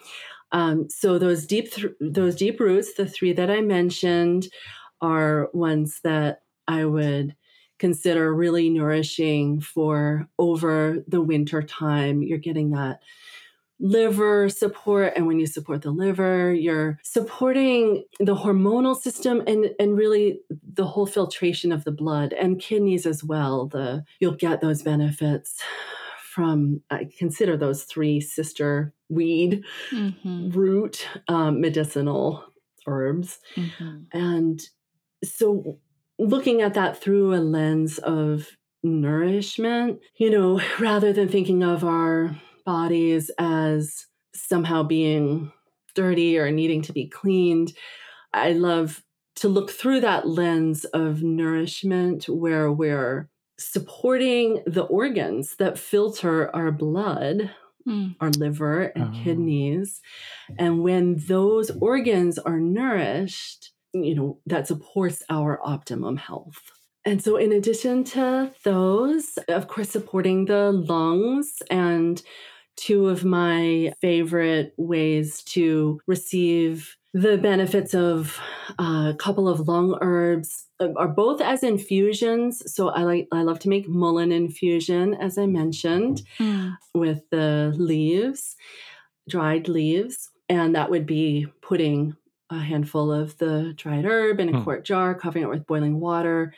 [SPEAKER 3] um, so those deep th- those deep roots, the three that I mentioned, are ones that I would consider really nourishing for over the winter time. You're getting that liver support and when you support the liver you're supporting the hormonal system and and really the whole filtration of the blood and kidneys as well the you'll get those benefits from i consider those three sister weed
[SPEAKER 2] Mhm.
[SPEAKER 3] root um, medicinal herbs
[SPEAKER 2] Mhm.
[SPEAKER 3] and so looking at that through a lens of nourishment, you know, (laughs) rather than thinking of our bodies as somehow being dirty or needing to be cleaned, I love to look through that lens of nourishment where we're supporting the organs that filter our blood
[SPEAKER 2] Mm.
[SPEAKER 3] our liver and
[SPEAKER 1] Oh.
[SPEAKER 3] kidneys. And when those organs are nourished, you know, that supports our optimum health. And so, in addition to those, of course, supporting the lungs and two of my favorite ways to receive the benefits of a couple of lung herbs uh, are both as infusions. So I like I love to make mullein infusion, as I mentioned
[SPEAKER 2] Mm.
[SPEAKER 3] with the leaves, dried leaves, and that would be putting a handful of the dried herb in a
[SPEAKER 1] Hmm.
[SPEAKER 3] quart jar, covering it with boiling water,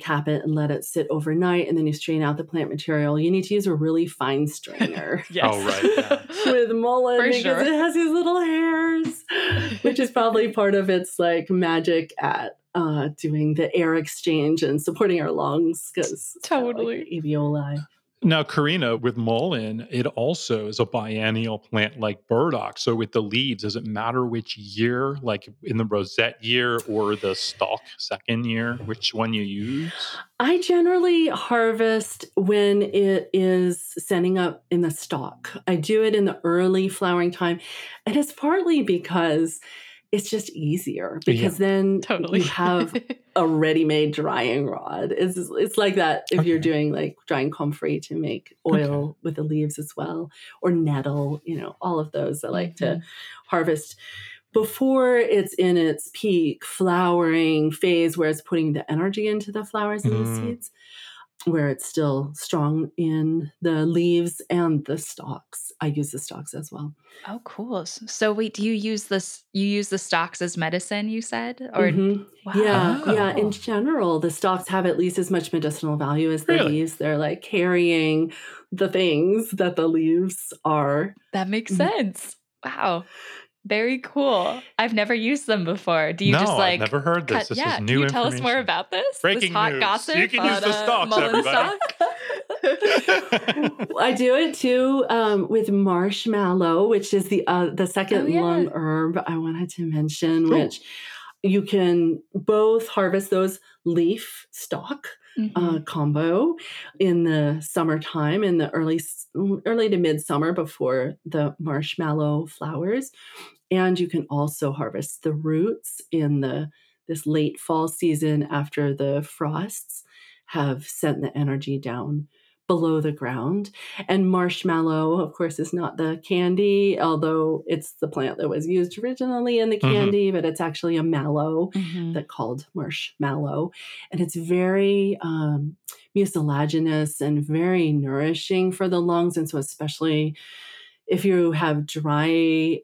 [SPEAKER 3] cap it and let it sit overnight, and then you strain out the plant material. You need to use a really fine (laughs) strainer.
[SPEAKER 2] Yes.
[SPEAKER 1] Oh, right, yeah. (laughs)
[SPEAKER 3] with mullein
[SPEAKER 2] For
[SPEAKER 3] because
[SPEAKER 2] sure.
[SPEAKER 3] it has these little hairs, (laughs) which is probably part of its like magic at uh, doing the air exchange and supporting our lungs because
[SPEAKER 2] Totally.
[SPEAKER 3] alveoli.
[SPEAKER 1] Now, Karina, with mullein, it also is a biennial plant like burdock. So, with the leaves, does it matter which year, like in the rosette year or the stalk second year, which one you use?
[SPEAKER 3] I generally harvest when it is setting up in the stalk. I do it in the early flowering time. And it's partly because it's just easier because then
[SPEAKER 2] Totally.
[SPEAKER 3] you have (laughs) a ready-made drying rod. It's it's like that if you're doing like drying comfrey to make oil with the leaves as well, or nettle. You know, all of those I like to harvest before it's in its peak flowering phase, where it's putting the energy into the flowers and the
[SPEAKER 1] Mm.
[SPEAKER 3] seeds, where it's still strong in the leaves and the stalks. I use the stalks as well.
[SPEAKER 2] Oh, cool. So wait, do you use this? You use the stalks as medicine? You said, or
[SPEAKER 3] Mhm.
[SPEAKER 2] Wow.
[SPEAKER 3] Yeah, yeah.
[SPEAKER 1] Oh.
[SPEAKER 3] In general, the stalks have at least as much medicinal value as the
[SPEAKER 1] Really?
[SPEAKER 3] leaves. They're like carrying the things that the leaves are.
[SPEAKER 2] that makes
[SPEAKER 3] Mhm.
[SPEAKER 2] sense. Wow, very cool. I've never used them before. Do you
[SPEAKER 1] no,
[SPEAKER 2] just like
[SPEAKER 1] I've never heard this.
[SPEAKER 2] cut-
[SPEAKER 1] this
[SPEAKER 2] yeah,
[SPEAKER 1] is
[SPEAKER 2] can you tell us more about this? this
[SPEAKER 1] Breaking
[SPEAKER 2] hot
[SPEAKER 1] news.
[SPEAKER 2] gossip.
[SPEAKER 1] You can use
[SPEAKER 2] on,
[SPEAKER 1] the
[SPEAKER 2] uh,
[SPEAKER 1] stalks, everybody.
[SPEAKER 2] stock? (laughs)
[SPEAKER 3] I do it too um, with marshmallow, which is the uh, the second
[SPEAKER 2] Oh, yeah.
[SPEAKER 3] lung herb I wanted to mention,
[SPEAKER 1] Cool.
[SPEAKER 3] which you can both harvest those leaf stalk
[SPEAKER 2] Mhm.
[SPEAKER 3] uh, combo in the summertime, in the early s- early to midsummer before the marshmallow flowers, and you can also harvest the roots in the this late fall season after the frosts have sent the energy down below the ground. And marshmallow, of course, is not the candy, although it's the plant that was used originally in the
[SPEAKER 1] Mhm.
[SPEAKER 3] candy, but it's actually a mallow
[SPEAKER 2] Mhm.
[SPEAKER 3] that called marshmallow. And it's very um, mucilaginous and very nourishing for the lungs. And so, especially if you have dry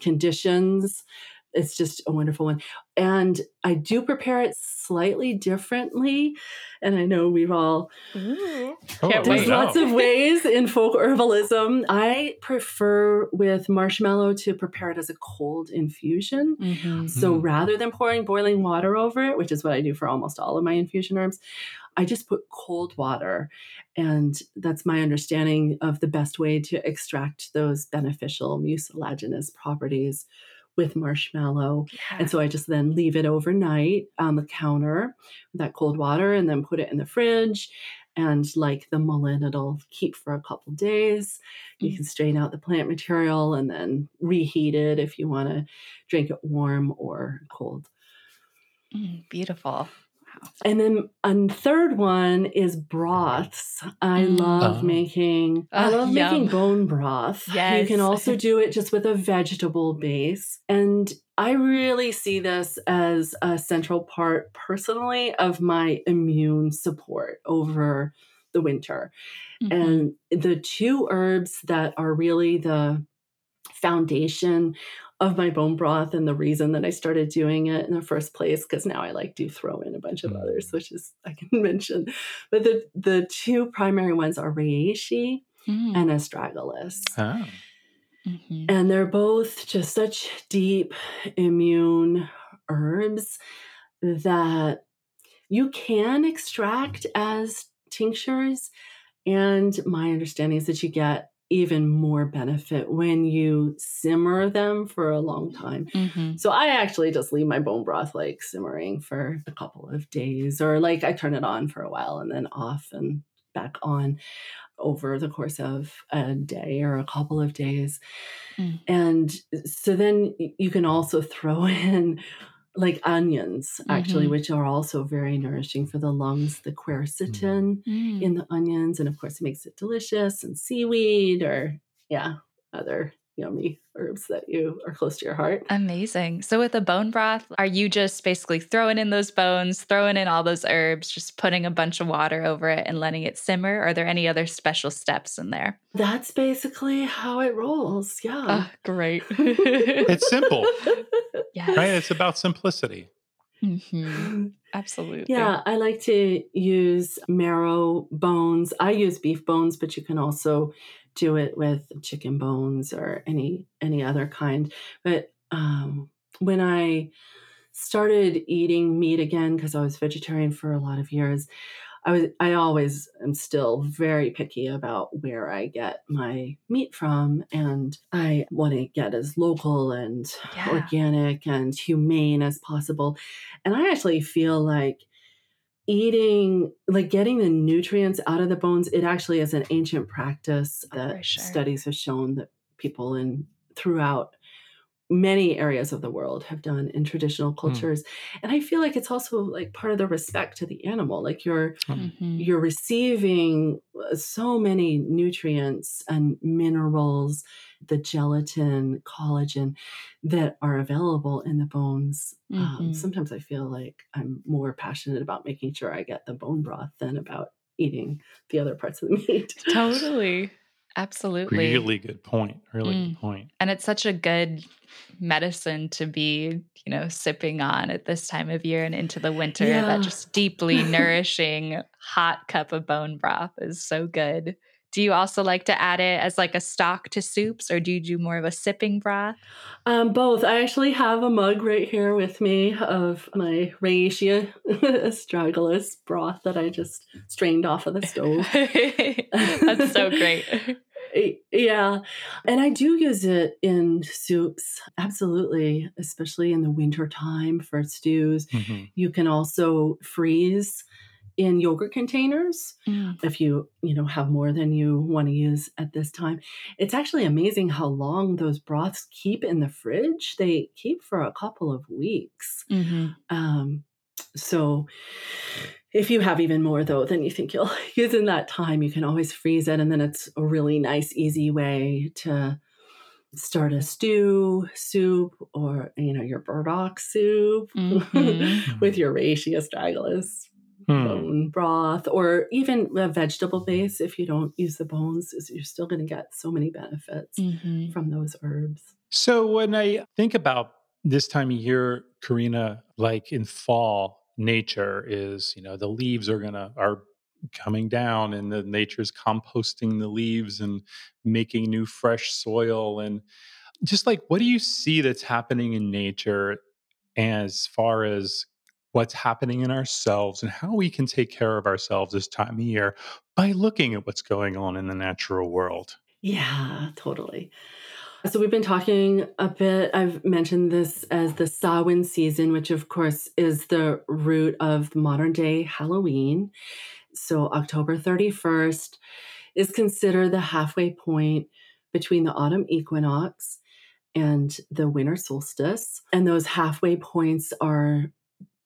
[SPEAKER 3] conditions, it's just a wonderful one. And I do prepare it slightly differently. And I know we've all
[SPEAKER 2] Ooh.
[SPEAKER 1] Oh,
[SPEAKER 2] Can't
[SPEAKER 3] there's
[SPEAKER 2] wait.
[SPEAKER 1] know.
[SPEAKER 3] lots of ways in folk herbalism. I prefer with marshmallow to prepare it as a cold infusion.
[SPEAKER 2] Mhm.
[SPEAKER 3] So
[SPEAKER 1] Mhm.
[SPEAKER 3] rather than pouring boiling water over it, which is what I do for almost all of my infusion herbs, I just put cold water. And that's my understanding of the best way to extract those beneficial mucilaginous properties with marshmallow.
[SPEAKER 2] Yeah.
[SPEAKER 3] And so I just then leave it overnight on the counter with that cold water and then put it in the fridge. And like the mullein, it'll keep for a couple days. You
[SPEAKER 2] Mm.
[SPEAKER 3] can strain out the plant material and then reheat it if you want to drink it warm or cold.
[SPEAKER 2] Mm, beautiful. Wow.
[SPEAKER 3] And then a third one is broths. I
[SPEAKER 2] Mm.
[SPEAKER 3] love
[SPEAKER 1] Oh.
[SPEAKER 3] making I love making bone broth. You can also do it just with a vegetable base. And I really see this as a central part personally of my immune support over the winter.
[SPEAKER 2] Mhm.
[SPEAKER 3] And the two herbs that are really the foundation of my bone broth and the reason that I started doing it in the first place, because now I like do throw in a bunch of
[SPEAKER 1] Mm.
[SPEAKER 3] others, which is I can (laughs) mention. But the the two primary ones are reishi
[SPEAKER 2] Mm.
[SPEAKER 3] and astragalus.
[SPEAKER 1] Oh.
[SPEAKER 2] Mhm.
[SPEAKER 3] And they're both just such deep immune herbs that you can extract as tinctures. And my understanding is that you get even more benefit when you simmer them for a long time.
[SPEAKER 2] Mhm.
[SPEAKER 3] So I actually just leave my bone broth like simmering for a couple of days, or like I turn it on for a while and then off and back on over the course of a day or a couple of days.
[SPEAKER 2] Mm.
[SPEAKER 3] And so then you can also throw (laughs) in like onions, actually,
[SPEAKER 2] Mhm.
[SPEAKER 3] which are also very nourishing for the lungs, the quercetin
[SPEAKER 2] Mm.
[SPEAKER 3] in the onions. And of course, it makes it delicious, and seaweed, or yeah, other yummy herbs that you are close to your heart.
[SPEAKER 2] Amazing. So with the bone broth, are you just basically throwing in those bones, throwing in all those herbs, just putting a bunch of water over it and letting it simmer? Are there any other special steps in there?
[SPEAKER 3] That's basically how it rolls. Yeah.
[SPEAKER 2] Ah, great. (laughs)
[SPEAKER 1] It's simple,
[SPEAKER 2] yes.
[SPEAKER 1] right? It's about simplicity.
[SPEAKER 2] Mhm. (laughs) Absolutely.
[SPEAKER 3] Yeah, I like to use marrow bones. I use beef bones, but you can also do it with chicken bones or any any other kind. But um, when I started eating meat again, because I was vegetarian for a lot of years, I was I always am still very picky about where I get my meat from, and I want to get as local and
[SPEAKER 2] Yeah.
[SPEAKER 3] organic and humane as possible. And I actually feel like eating like getting the nutrients out of the bones it actually is an ancient practice that
[SPEAKER 2] sure.
[SPEAKER 3] studies have shown that people in throughout many areas of the world have done in traditional cultures and i feel like it's also like part of the respect to the animal like you're
[SPEAKER 2] Mhm.
[SPEAKER 3] you're receiving uh, so many nutrients and minerals, the gelatin, collagen that are available in the bones. Um,
[SPEAKER 2] Mhm.
[SPEAKER 3] sometimes I feel like I'm more passionate about making sure I get the bone broth than about eating the other parts of the (laughs) meat.
[SPEAKER 2] Totally. Absolutely.
[SPEAKER 1] Really good point. Really
[SPEAKER 2] Mm.
[SPEAKER 1] good point.
[SPEAKER 2] And it's such a good medicine to be, you know, sipping on at this time of year and into the winter.
[SPEAKER 3] Yeah.
[SPEAKER 2] That just deeply (laughs) nourishing hot cup of bone broth is so good. Do you also like to add it as like a stock to soups or do you do more of a sipping broth?
[SPEAKER 3] Um, both. I actually have a mug right here with me of my Reishi (laughs) astragalus broth that I just strained off of the stove. (laughs)
[SPEAKER 2] That's so great.
[SPEAKER 3] Yeah. And I do use it in soups. Absolutely. Especially in the winter time for stews.
[SPEAKER 1] Mhm.
[SPEAKER 3] You can also freeze in yogurt containers
[SPEAKER 2] Mm.
[SPEAKER 3] if you, you know, have more than you want to use at this time. It's actually amazing how long those broths keep in the fridge. They keep for a couple of weeks.
[SPEAKER 2] Mhm.
[SPEAKER 3] Um, so if you have even more though than you think you'll (laughs) use in that time, you can always freeze it. And then it's a really nice, easy way to start a stew, soup, or you know, your burdock soup mm-hmm. (laughs) with your reishi astragalus hmm. bone broth, or even a vegetable base. If you don't use the bones, you're still going to get so many benefits mm-hmm. from those herbs.
[SPEAKER 1] So when I think about this time of year, Karina, like in fall, nature is, you know, the leaves are gonna are coming down and the nature's composting the leaves and making new fresh soil and just like what do you see that's happening in nature as far as what's happening in ourselves and how we can take care of ourselves this time of year by looking at what's going on in the natural world?
[SPEAKER 3] Yeah totally so we've been talking a bit. I've mentioned this as the Samhain season, which of course is the root of modern day Halloween. So October 31st is considered the halfway point between the autumn equinox and the winter solstice. And those halfway points are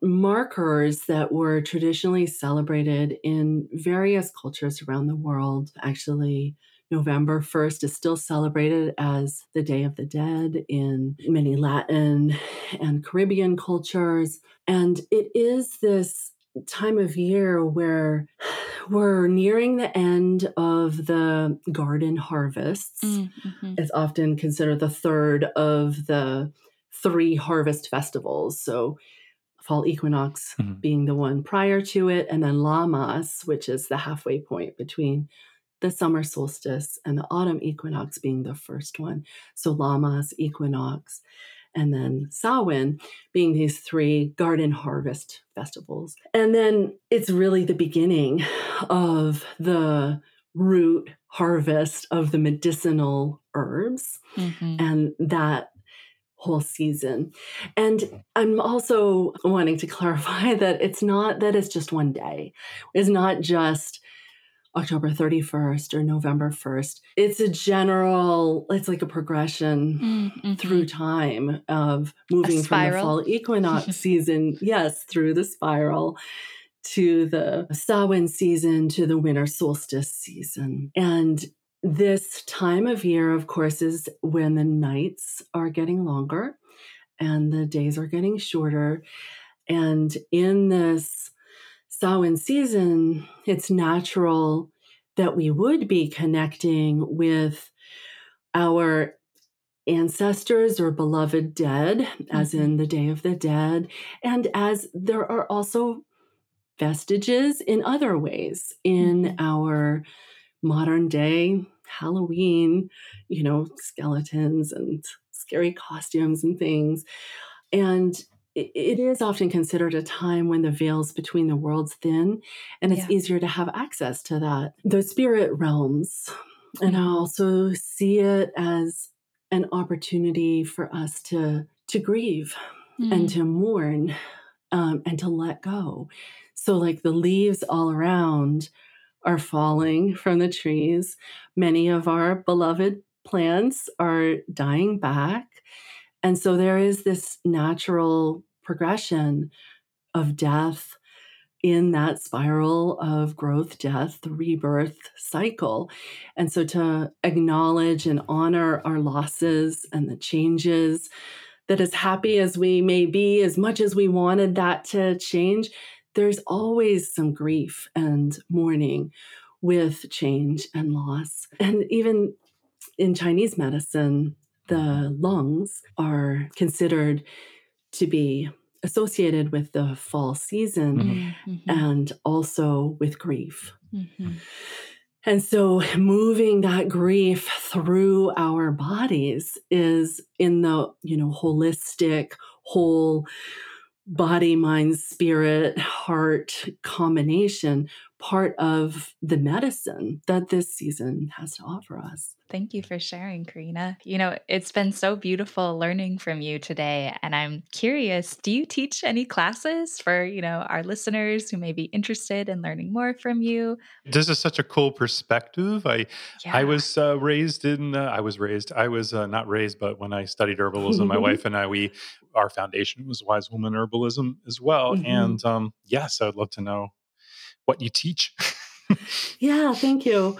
[SPEAKER 3] markers that were traditionally celebrated in various cultures around the world. Actually, November 1st is still celebrated as the Day of the Dead in many Latin and Caribbean cultures. And it is this time of year where we're nearing the end of the garden harvests. Mm-hmm. It's often considered the third of the three harvest festivals. So, fall equinox mm-hmm. being the one prior to it, and then Lammas, which is the halfway point between the summer solstice and the autumn equinox being the first one. So Lammas, equinox, and then Samhain being these three garden harvest festivals. And then it's really the beginning of the root harvest of the medicinal herbs mm-hmm. and that whole season. And I'm also wanting to clarify (laughs) that it's not that it's just one day. It's not just October 31st or November 1st. It's a general, it's like a progression mm-hmm. through time of moving from the fall equinox (laughs) season, yes, through the spiral to the Samhain season to the winter solstice season. And this time of year, of course, is when the nights are getting longer and the days are getting shorter. And in this Samhain season, it's natural that we would be connecting with our ancestors or beloved dead, mm-hmm. as in the Day of the Dead, and as there are also vestiges in other ways in mm-hmm. our modern day Halloween, you know, skeletons and scary costumes and things. And it is often considered a time when the veils between the worlds thin and it's yeah. easier to have access to that the spirit realms and i mm-hmm. also see it as an opportunity for us to to grieve mm. and to mourn um, and to let go so like the leaves all around are falling from the trees many of our beloved plants are dying back and so there is this natural progression of death in that spiral of growth, death, rebirth cycle. And so to acknowledge and honor our losses and the changes, that as happy as we may be, as much as we wanted that to change, there's always some grief and mourning with change and loss. And even in Chinese medicine, the lungs are considered to be associated with the fall season mm-hmm. mm-hmm. and also with grief. Mm-hmm. And so moving that grief through our bodies is in the, you know, holistic, whole body, mind, spirit, heart combination part of the medicine that this season has to offer us.
[SPEAKER 2] Thank you for sharing, Karina. You know, it's been so beautiful learning from you today. And I'm curious, do you teach any classes for, you know, our listeners who may be interested in learning more from you?
[SPEAKER 1] This is such a cool perspective. I yeah. I was uh, raised in uh, I was raised I was uh, not raised, but when I studied herbalism, my (laughs) wife and I we our foundation was Wise Woman Herbalism as well. Mm-hmm. And um, yes, I'd love to know what you teach. (laughs)
[SPEAKER 3] yeah, thank you.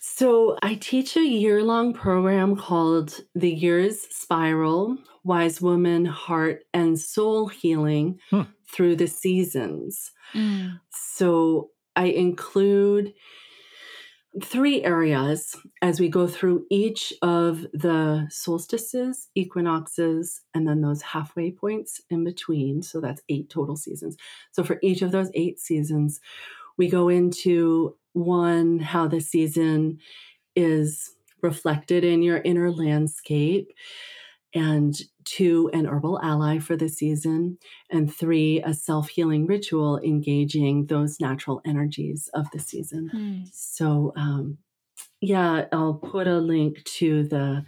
[SPEAKER 3] So, I teach a year long program called The Year's Spiral Wise Woman, Heart, and Soul Healing hmm. through the Seasons. Mm. So, I include three areas as we go through each of the solstices, equinoxes, and then those halfway points in between. So that's eight total seasons. So for each of those eight seasons, we go into one, how the season is reflected in your inner landscape and two, an herbal ally for the season, and three, a self healing ritual engaging those natural energies of the season. Mm. So, um, yeah, I'll put a link to the.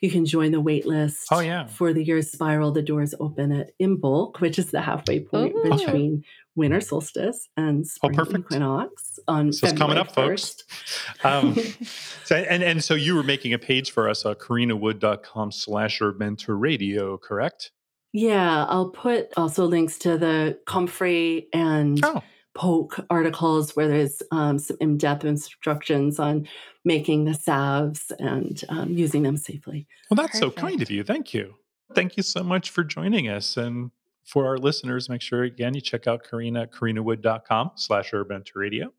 [SPEAKER 3] You can join the wait list.
[SPEAKER 1] Oh yeah,
[SPEAKER 3] for the year's spiral. The doors open at Imbolc, which is the halfway point Ooh. between winter solstice and oh, spring oh, equinox on so it's coming up, 1st.
[SPEAKER 1] folks. Um, (laughs) so, and and so you were making a page for us, uh, karinawood.com slash mentor radio, correct?
[SPEAKER 3] Yeah, I'll put also links to the Comfrey and oh. Poke articles where there's um, some in-depth instructions on making the salves and um, using them safely.
[SPEAKER 1] Well, that's Perfect. so kind of you. Thank you. Thank you so much for joining us. And for our listeners, make sure again you check out Karina at karinawood.com slash urban radio.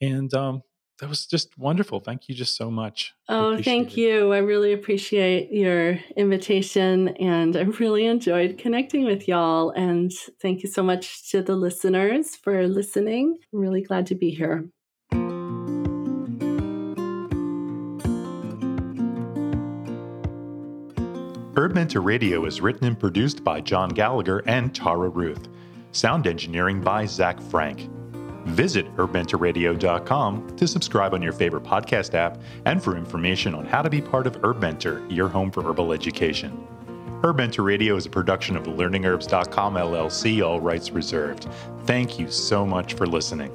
[SPEAKER 1] And um, that was just wonderful. Thank you just so much.
[SPEAKER 3] Oh, thank it. you. I really appreciate your invitation and I really enjoyed connecting with y'all. And thank you so much to the listeners for listening. I'm really glad to be here.
[SPEAKER 1] Herb Mentor Radio is written and produced by John Gallagher and Tara Ruth. Sound engineering by Zach Frank. Visit herbmentorradio.com to subscribe on your favorite podcast app and for information on how to be part of Herb Mentor, your home for herbal education. HerbMentor Radio is a production of learningherbs.com LLC, all rights reserved. Thank you so much for listening.